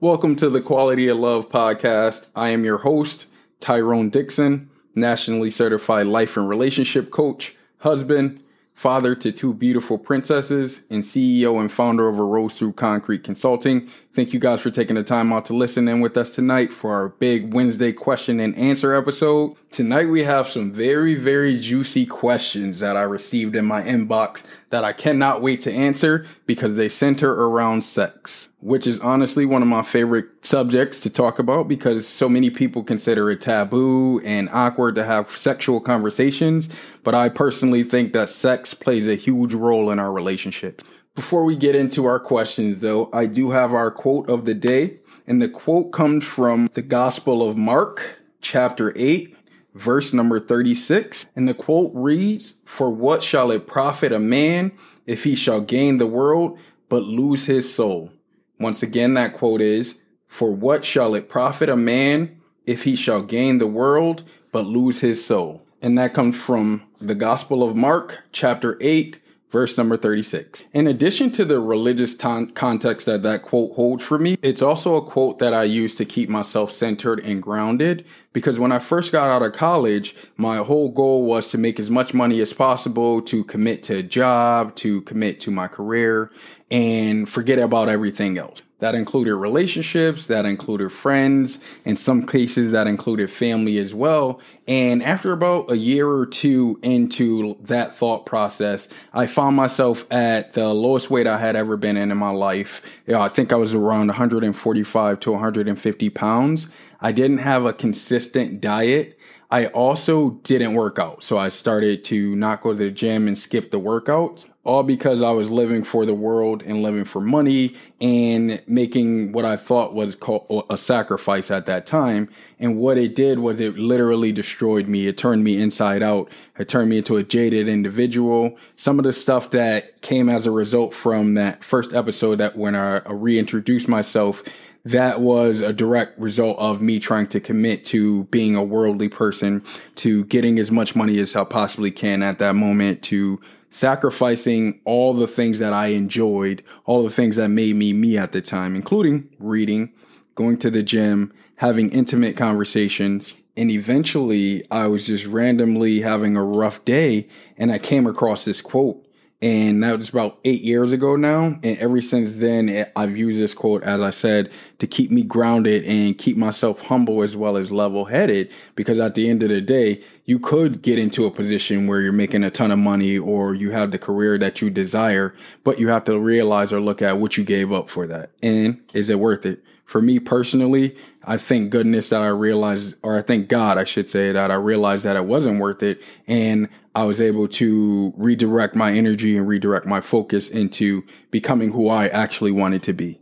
Welcome to the Quality of Love podcast. I am your host, Tyrone Dixon, nationally certified life and relationship coach, husband, father to two beautiful princesses, and CEO and founder of A Rose Through Concrete Consulting. Thank you guys for taking the time out to listen in with us tonight for our big Wednesday question and answer episode. Tonight we have some very, very juicy questions that I received in my inbox that I cannot wait to answer because they center around sex, which is honestly one of my favorite subjects to talk about because so many people consider it taboo and awkward to have sexual conversations. But I personally think that sex plays a huge role in our relationships. Before we get into our questions, though, I do have our quote of the day. And the quote comes from the Gospel of Mark, chapter 8, verse number 36. And the quote reads, For what shall it profit a man if he shall gain the world but lose his soul? Once again, that quote is, For what shall it profit a man if he shall gain the world but lose his soul? And that comes from the Gospel of Mark, chapter 8, verse number 36. In addition to the religious ton- context that that quote holds for me, it's also a quote that I use to keep myself centered and grounded because when I first got out of college, my whole goal was to make as much money as possible, to commit to a job, to commit to my career, and forget about everything else. That included relationships, that included friends, in some cases that included family as well. And after about a year or two into that thought process, I found myself at the lowest weight I had ever been in in my life. You know, I think I was around 145 to 150 pounds. I didn't have a consistent diet. I also didn't work out. So I started to not go to the gym and skip the workouts, all because I was living for the world and living for money and making what I thought was called a sacrifice at that time. And what it did was it literally destroyed me. It turned me inside out. It turned me into a jaded individual. Some of the stuff that came as a result from that first episode that when I reintroduced myself that was a direct result of me trying to commit to being a worldly person, to getting as much money as I possibly can at that moment, to sacrificing all the things that I enjoyed, all the things that made me me at the time, including reading, going to the gym, having intimate conversations. And eventually I was just randomly having a rough day and I came across this quote and that was about eight years ago now. And ever since then, I've used this quote, as I said, to keep me grounded and keep myself humble as well as level headed. Because at the end of the day, you could get into a position where you're making a ton of money or you have the career that you desire, but you have to realize or look at what you gave up for that. And is it worth it? For me personally, I thank goodness that I realized, or I thank God, I should say, that I realized that it wasn't worth it. And I was able to redirect my energy and redirect my focus into becoming who I actually wanted to be.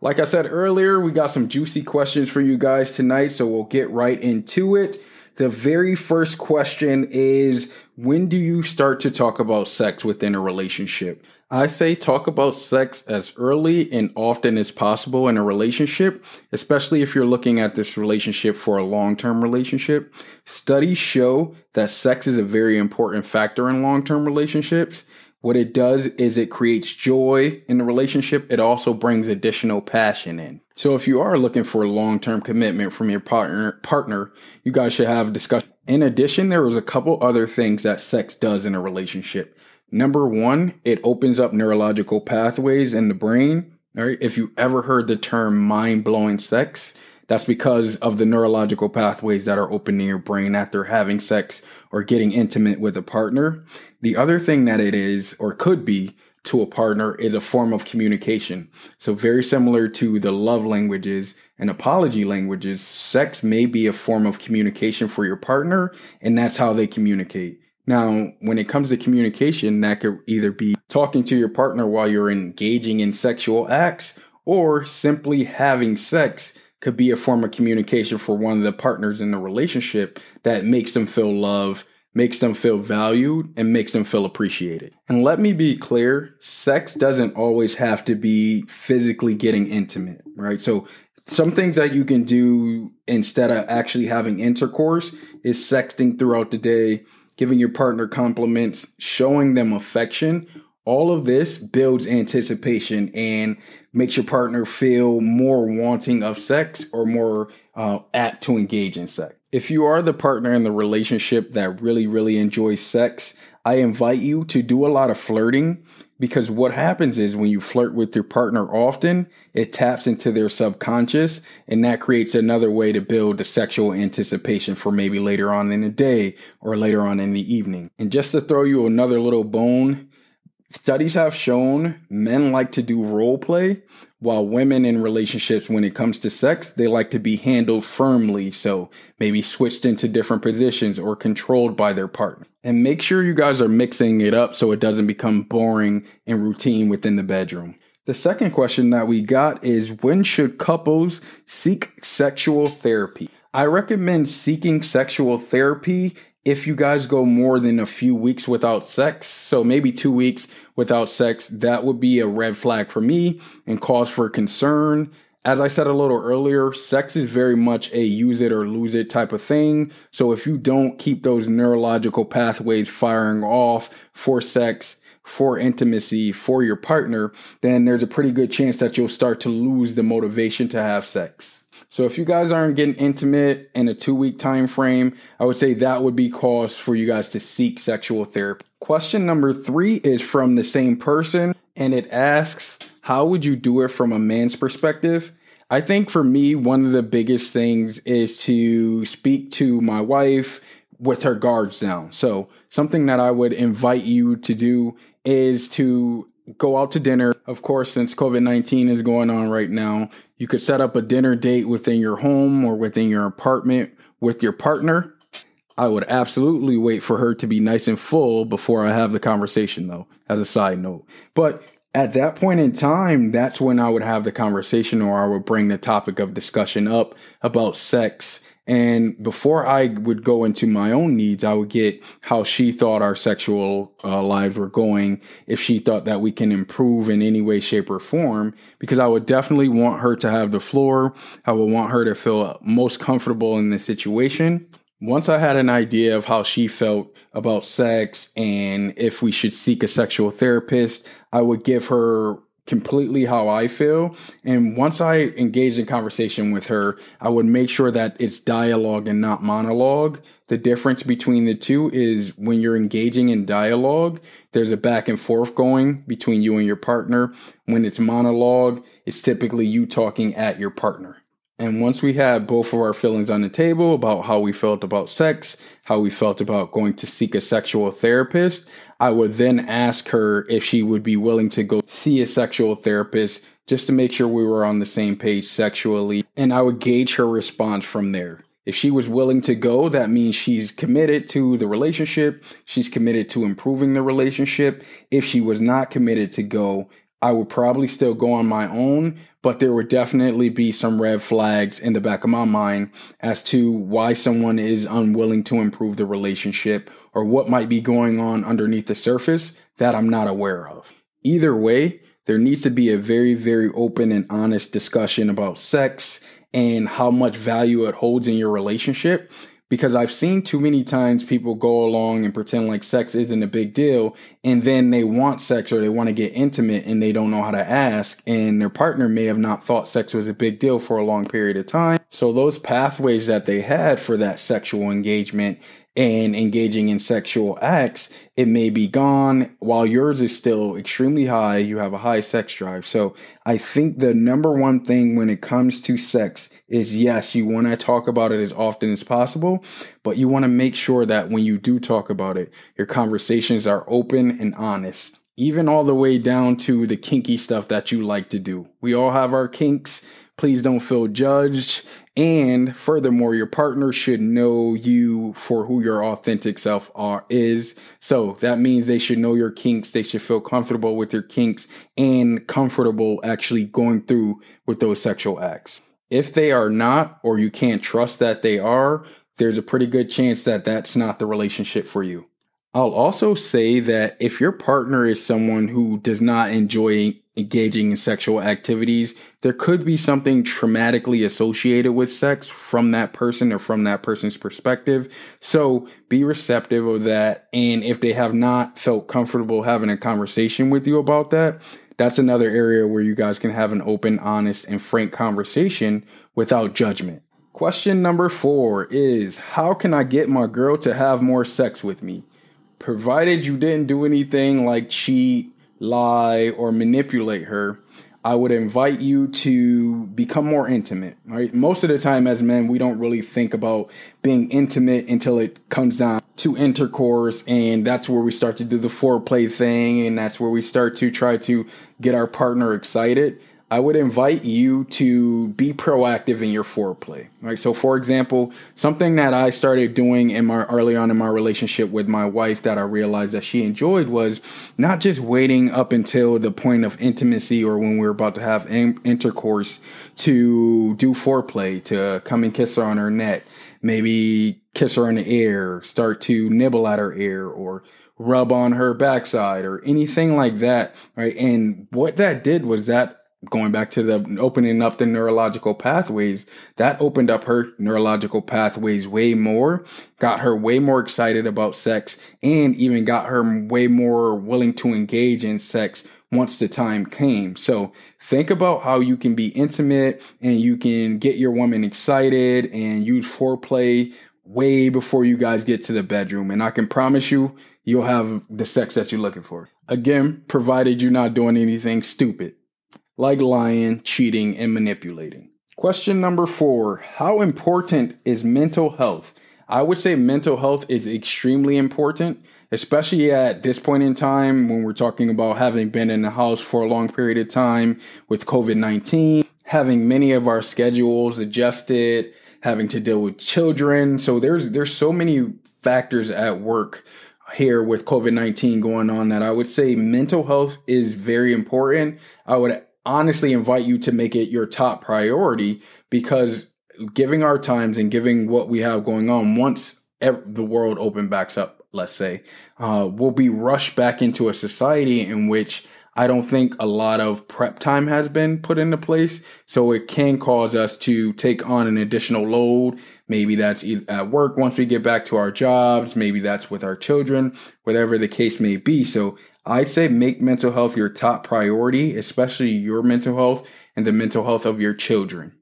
Like I said earlier, we got some juicy questions for you guys tonight, so we'll get right into it. The very first question is When do you start to talk about sex within a relationship? I say talk about sex as early and often as possible in a relationship, especially if you're looking at this relationship for a long term relationship. Studies show that sex is a very important factor in long term relationships. What it does is it creates joy in the relationship. It also brings additional passion in. So if you are looking for a long-term commitment from your partner, partner, you guys should have a discussion. In addition, there is a couple other things that sex does in a relationship. Number one, it opens up neurological pathways in the brain. Right? If you ever heard the term mind blowing sex, that's because of the neurological pathways that are open in your brain after having sex or getting intimate with a partner. The other thing that it is or could be to a partner is a form of communication. So very similar to the love languages and apology languages, sex may be a form of communication for your partner and that's how they communicate. Now, when it comes to communication, that could either be talking to your partner while you're engaging in sexual acts or simply having sex could be a form of communication for one of the partners in the relationship that makes them feel love, makes them feel valued, and makes them feel appreciated. And let me be clear sex doesn't always have to be physically getting intimate, right? So, some things that you can do instead of actually having intercourse is sexting throughout the day, giving your partner compliments, showing them affection, all of this builds anticipation and makes your partner feel more wanting of sex or more uh, apt to engage in sex. If you are the partner in the relationship that really, really enjoys sex, I invite you to do a lot of flirting because what happens is when you flirt with your partner often, it taps into their subconscious and that creates another way to build the sexual anticipation for maybe later on in the day or later on in the evening. And just to throw you another little bone, Studies have shown men like to do role play, while women in relationships, when it comes to sex, they like to be handled firmly. So maybe switched into different positions or controlled by their partner. And make sure you guys are mixing it up so it doesn't become boring and routine within the bedroom. The second question that we got is when should couples seek sexual therapy? I recommend seeking sexual therapy if you guys go more than a few weeks without sex, so maybe two weeks without sex, that would be a red flag for me and cause for concern. As I said a little earlier, sex is very much a use it or lose it type of thing. So if you don't keep those neurological pathways firing off for sex, for intimacy, for your partner, then there's a pretty good chance that you'll start to lose the motivation to have sex. So if you guys aren't getting intimate in a two week time frame, I would say that would be cause for you guys to seek sexual therapy. Question number three is from the same person and it asks, How would you do it from a man's perspective? I think for me, one of the biggest things is to speak to my wife with her guards down. So, something that I would invite you to do is to go out to dinner. Of course, since COVID 19 is going on right now, you could set up a dinner date within your home or within your apartment with your partner. I would absolutely wait for her to be nice and full before I have the conversation, though, as a side note. But at that point in time, that's when I would have the conversation or I would bring the topic of discussion up about sex and before I would go into my own needs, I would get how she thought our sexual uh, lives were going, if she thought that we can improve in any way, shape, or form, because I would definitely want her to have the floor. I would want her to feel most comfortable in the situation. Once I had an idea of how she felt about sex and if we should seek a sexual therapist, I would give her completely how I feel. And once I engage in conversation with her, I would make sure that it's dialogue and not monologue. The difference between the two is when you're engaging in dialogue, there's a back and forth going between you and your partner. When it's monologue, it's typically you talking at your partner. And once we had both of our feelings on the table about how we felt about sex, how we felt about going to seek a sexual therapist, I would then ask her if she would be willing to go see a sexual therapist just to make sure we were on the same page sexually. And I would gauge her response from there. If she was willing to go, that means she's committed to the relationship. She's committed to improving the relationship. If she was not committed to go, I would probably still go on my own, but there would definitely be some red flags in the back of my mind as to why someone is unwilling to improve the relationship or what might be going on underneath the surface that I'm not aware of. Either way, there needs to be a very, very open and honest discussion about sex and how much value it holds in your relationship because I've seen too many times people go along and pretend like sex isn't a big deal and then they want sex or they want to get intimate and they don't know how to ask and their partner may have not thought sex was a big deal for a long period of time. So those pathways that they had for that sexual engagement and engaging in sexual acts, it may be gone while yours is still extremely high. You have a high sex drive. So I think the number one thing when it comes to sex is yes, you want to talk about it as often as possible, but you want to make sure that when you do talk about it, your conversations are open and honest. Even all the way down to the kinky stuff that you like to do. We all have our kinks Please don't feel judged. And furthermore, your partner should know you for who your authentic self are is. So that means they should know your kinks. They should feel comfortable with your kinks and comfortable actually going through with those sexual acts. If they are not, or you can't trust that they are, there's a pretty good chance that that's not the relationship for you. I'll also say that if your partner is someone who does not enjoy engaging in sexual activities, there could be something traumatically associated with sex from that person or from that person's perspective. So be receptive of that. And if they have not felt comfortable having a conversation with you about that, that's another area where you guys can have an open, honest, and frank conversation without judgment. Question number four is How can I get my girl to have more sex with me? provided you didn't do anything like cheat, lie, or manipulate her, I would invite you to become more intimate, right? Most of the time as men, we don't really think about being intimate until it comes down to intercourse. And that's where we start to do the foreplay thing. And that's where we start to try to get our partner excited. I would invite you to be proactive in your foreplay. Right. So for example, something that I started doing in my early on in my relationship with my wife that I realized that she enjoyed was not just waiting up until the point of intimacy or when we were about to have in- intercourse to do foreplay, to come and kiss her on her neck, maybe kiss her in the ear, start to nibble at her ear or rub on her backside or anything like that. Right. And what that did was that going back to the opening up the neurological pathways, that opened up her neurological pathways way more, got her way more excited about sex, and even got her way more willing to engage in sex once the time came. So think about how you can be intimate and you can get your woman excited and use foreplay way before you guys get to the bedroom. And I can promise you, you'll have the sex that you're looking for. Again, provided you're not doing anything stupid like lying, cheating, and manipulating. Question number four How important is mental health? I would say mental health is extremely important, especially at this point in time when we're talking about having been in the house for a long period of time with COVID 19, having many of our schedules adjusted, having to deal with children. So there's there's so many factors at work here with COVID 19 going on that I would say mental health is very important. I would honestly invite you to make it your top priority because giving our times and giving what we have going on once the world open backs up let's say uh, we'll be rushed back into a society in which i don't think a lot of prep time has been put into place. So it can cause us to take on an additional load. Maybe that's at work once we get back to our jobs. Maybe that's with our children whatever the case may be. So I'd say make mental health your top priority, especially your mental health and the mental health of your children.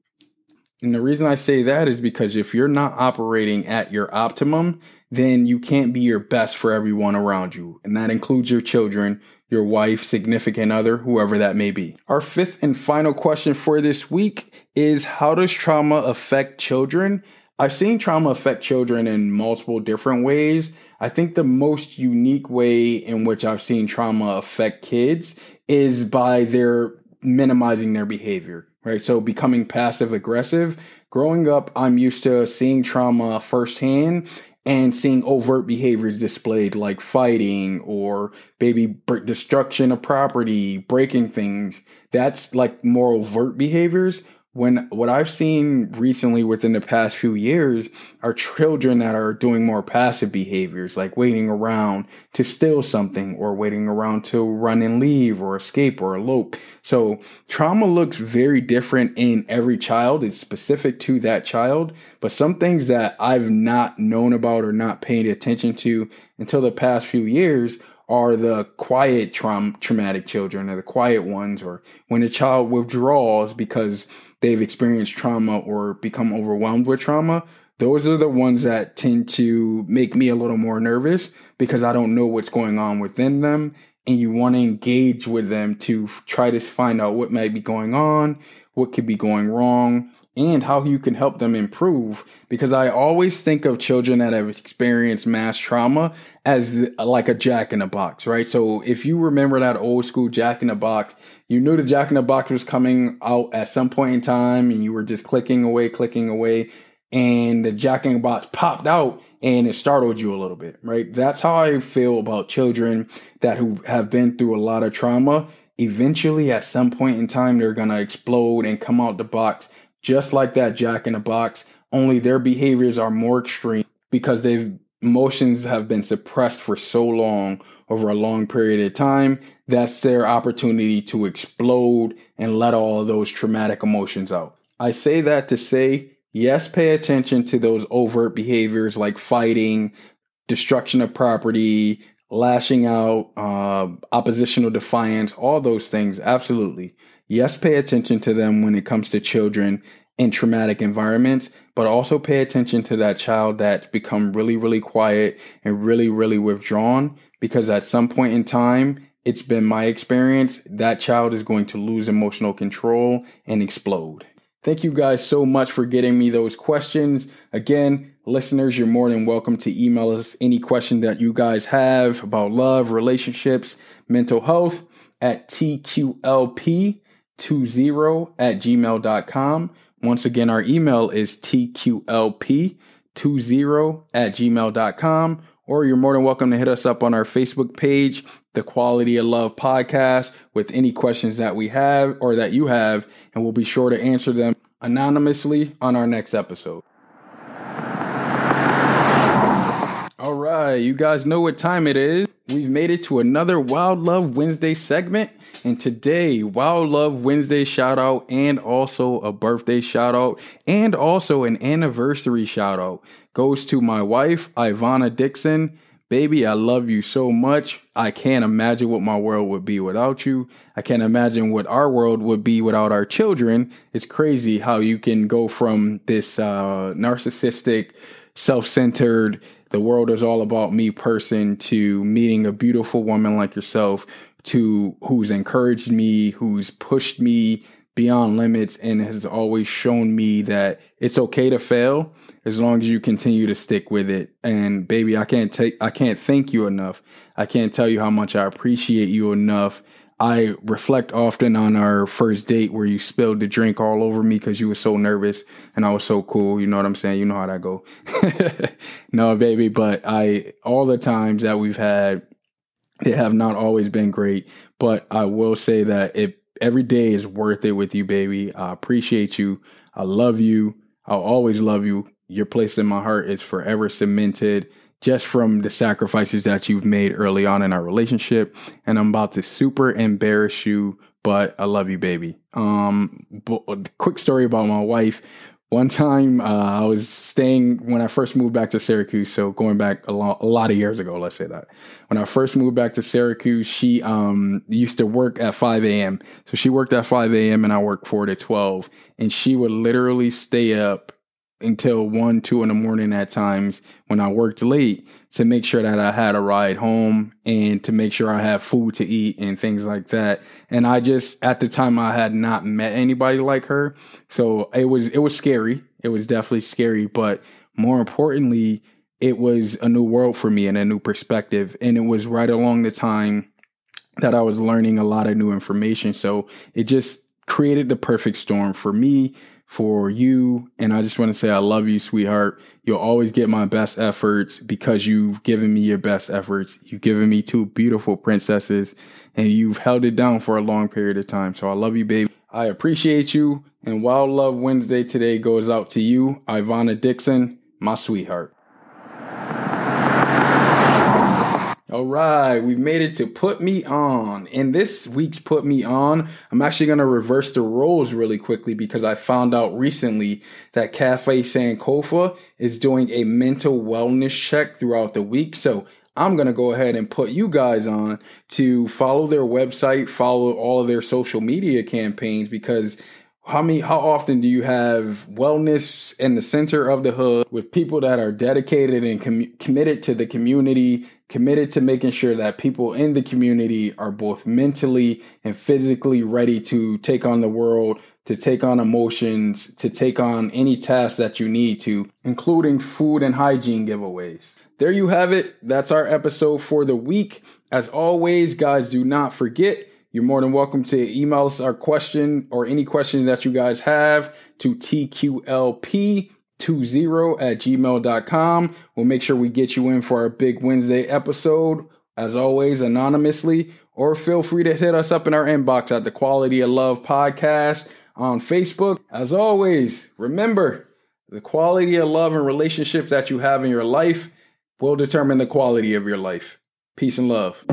And the reason I say that is because if you're not operating at your optimum, then you can't be your best for everyone around you. And that includes your children, your wife, significant other, whoever that may be. Our fifth and final question for this week is How does trauma affect children? I've seen trauma affect children in multiple different ways. I think the most unique way in which I've seen trauma affect kids is by their minimizing their behavior, right? So becoming passive aggressive. Growing up, I'm used to seeing trauma firsthand and seeing overt behaviors displayed like fighting or maybe destruction of property, breaking things. That's like more overt behaviors when what I've seen recently within the past few years are children that are doing more passive behaviors, like waiting around to steal something or waiting around to run and leave or escape or elope. So trauma looks very different in every child. It's specific to that child, but some things that I've not known about or not paying attention to until the past few years are the quiet traum- traumatic children or the quiet ones or when a child withdraws because they've experienced trauma or become overwhelmed with trauma, those are the ones that tend to make me a little more nervous because I don't know what's going on within them. And you want to engage with them to try to find out what might be going on, what could be going wrong, and how you can help them improve because I always think of children that have experienced mass trauma as like a jack in a box, right? So if you remember that old school jack in a box, you knew the jack in the box was coming out at some point in time and you were just clicking away, clicking away, and the jack in the box popped out and it startled you a little bit, right? That's how I feel about children that who have been through a lot of trauma. Eventually, at some point in time, they're gonna explode and come out the box just like that jack in a box, only their behaviors are more extreme because they've emotions have been suppressed for so long over a long period of time. That's their opportunity to explode and let all those traumatic emotions out. I say that to say, yes, pay attention to those overt behaviors like fighting, destruction of property, lashing out, uh, oppositional defiance, all those things. Absolutely. Yes, pay attention to them when it comes to children in traumatic environments, but also pay attention to that child that's become really, really quiet and really, really withdrawn because at some point in time, it's been my experience that child is going to lose emotional control and explode. Thank you guys so much for getting me those questions. Again, listeners, you're more than welcome to email us any question that you guys have about love, relationships, mental health at tqlp 20 at gmail.com. Once again, our email is tqlp20 at gmail.com. Or you're more than welcome to hit us up on our Facebook page, The Quality of Love Podcast, with any questions that we have or that you have, and we'll be sure to answer them anonymously on our next episode. All right, you guys know what time it is. We've made it to another Wild Love Wednesday segment. And today, Wild Love Wednesday shout out and also a birthday shout out and also an anniversary shout out goes to my wife, Ivana Dixon. Baby, I love you so much. I can't imagine what my world would be without you. I can't imagine what our world would be without our children. It's crazy how you can go from this uh, narcissistic, self centered, the world is all about me person to meeting a beautiful woman like yourself to who's encouraged me, who's pushed me beyond limits and has always shown me that it's okay to fail as long as you continue to stick with it. And baby, I can't take I can't thank you enough. I can't tell you how much I appreciate you enough. I reflect often on our first date where you spilled the drink all over me because you were so nervous and I was so cool. You know what I'm saying? You know how that go. no, baby, but I all the times that we've had they have not always been great, but I will say that it every day is worth it with you, baby. I appreciate you. I love you. I'll always love you. Your place in my heart is forever cemented just from the sacrifices that you've made early on in our relationship. And I'm about to super embarrass you, but I love you, baby. Um, quick story about my wife. One time, uh, I was staying when I first moved back to Syracuse. So going back a, lo- a lot of years ago, let's say that. When I first moved back to Syracuse, she um, used to work at 5 a.m. So she worked at 5 a.m. and I worked 4 to 12. And she would literally stay up until 1, 2 in the morning at times when I worked late to make sure that I had a ride home and to make sure I had food to eat and things like that. And I just at the time I had not met anybody like her. So it was it was scary. It was definitely scary, but more importantly, it was a new world for me and a new perspective. And it was right along the time that I was learning a lot of new information. So it just created the perfect storm for me for you. And I just want to say, I love you, sweetheart. You'll always get my best efforts because you've given me your best efforts. You've given me two beautiful princesses and you've held it down for a long period of time. So I love you, baby. I appreciate you. And Wild Love Wednesday today goes out to you, Ivana Dixon, my sweetheart. All right, we've made it to Put Me On. In this week's Put Me On, I'm actually going to reverse the roles really quickly because I found out recently that Cafe Sankofa is doing a mental wellness check throughout the week. So I'm going to go ahead and put you guys on to follow their website, follow all of their social media campaigns because How many how often do you have wellness in the center of the hood with people that are dedicated and com- committed to the community, committed to making sure that people in the community are both mentally and physically ready to take on the world, to take on emotions, to take on any task that you need to, including food and hygiene giveaways. There you have it. That's our episode for the week. As always, guys, do not forget you're more than welcome to email us our question or any question that you guys have to TQLP20 at gmail.com. We'll make sure we get you in for our big Wednesday episode, as always, anonymously, or feel free to hit us up in our inbox at the Quality of Love podcast on Facebook. As always, remember the quality of love and relationship that you have in your life will determine the quality of your life. Peace and love.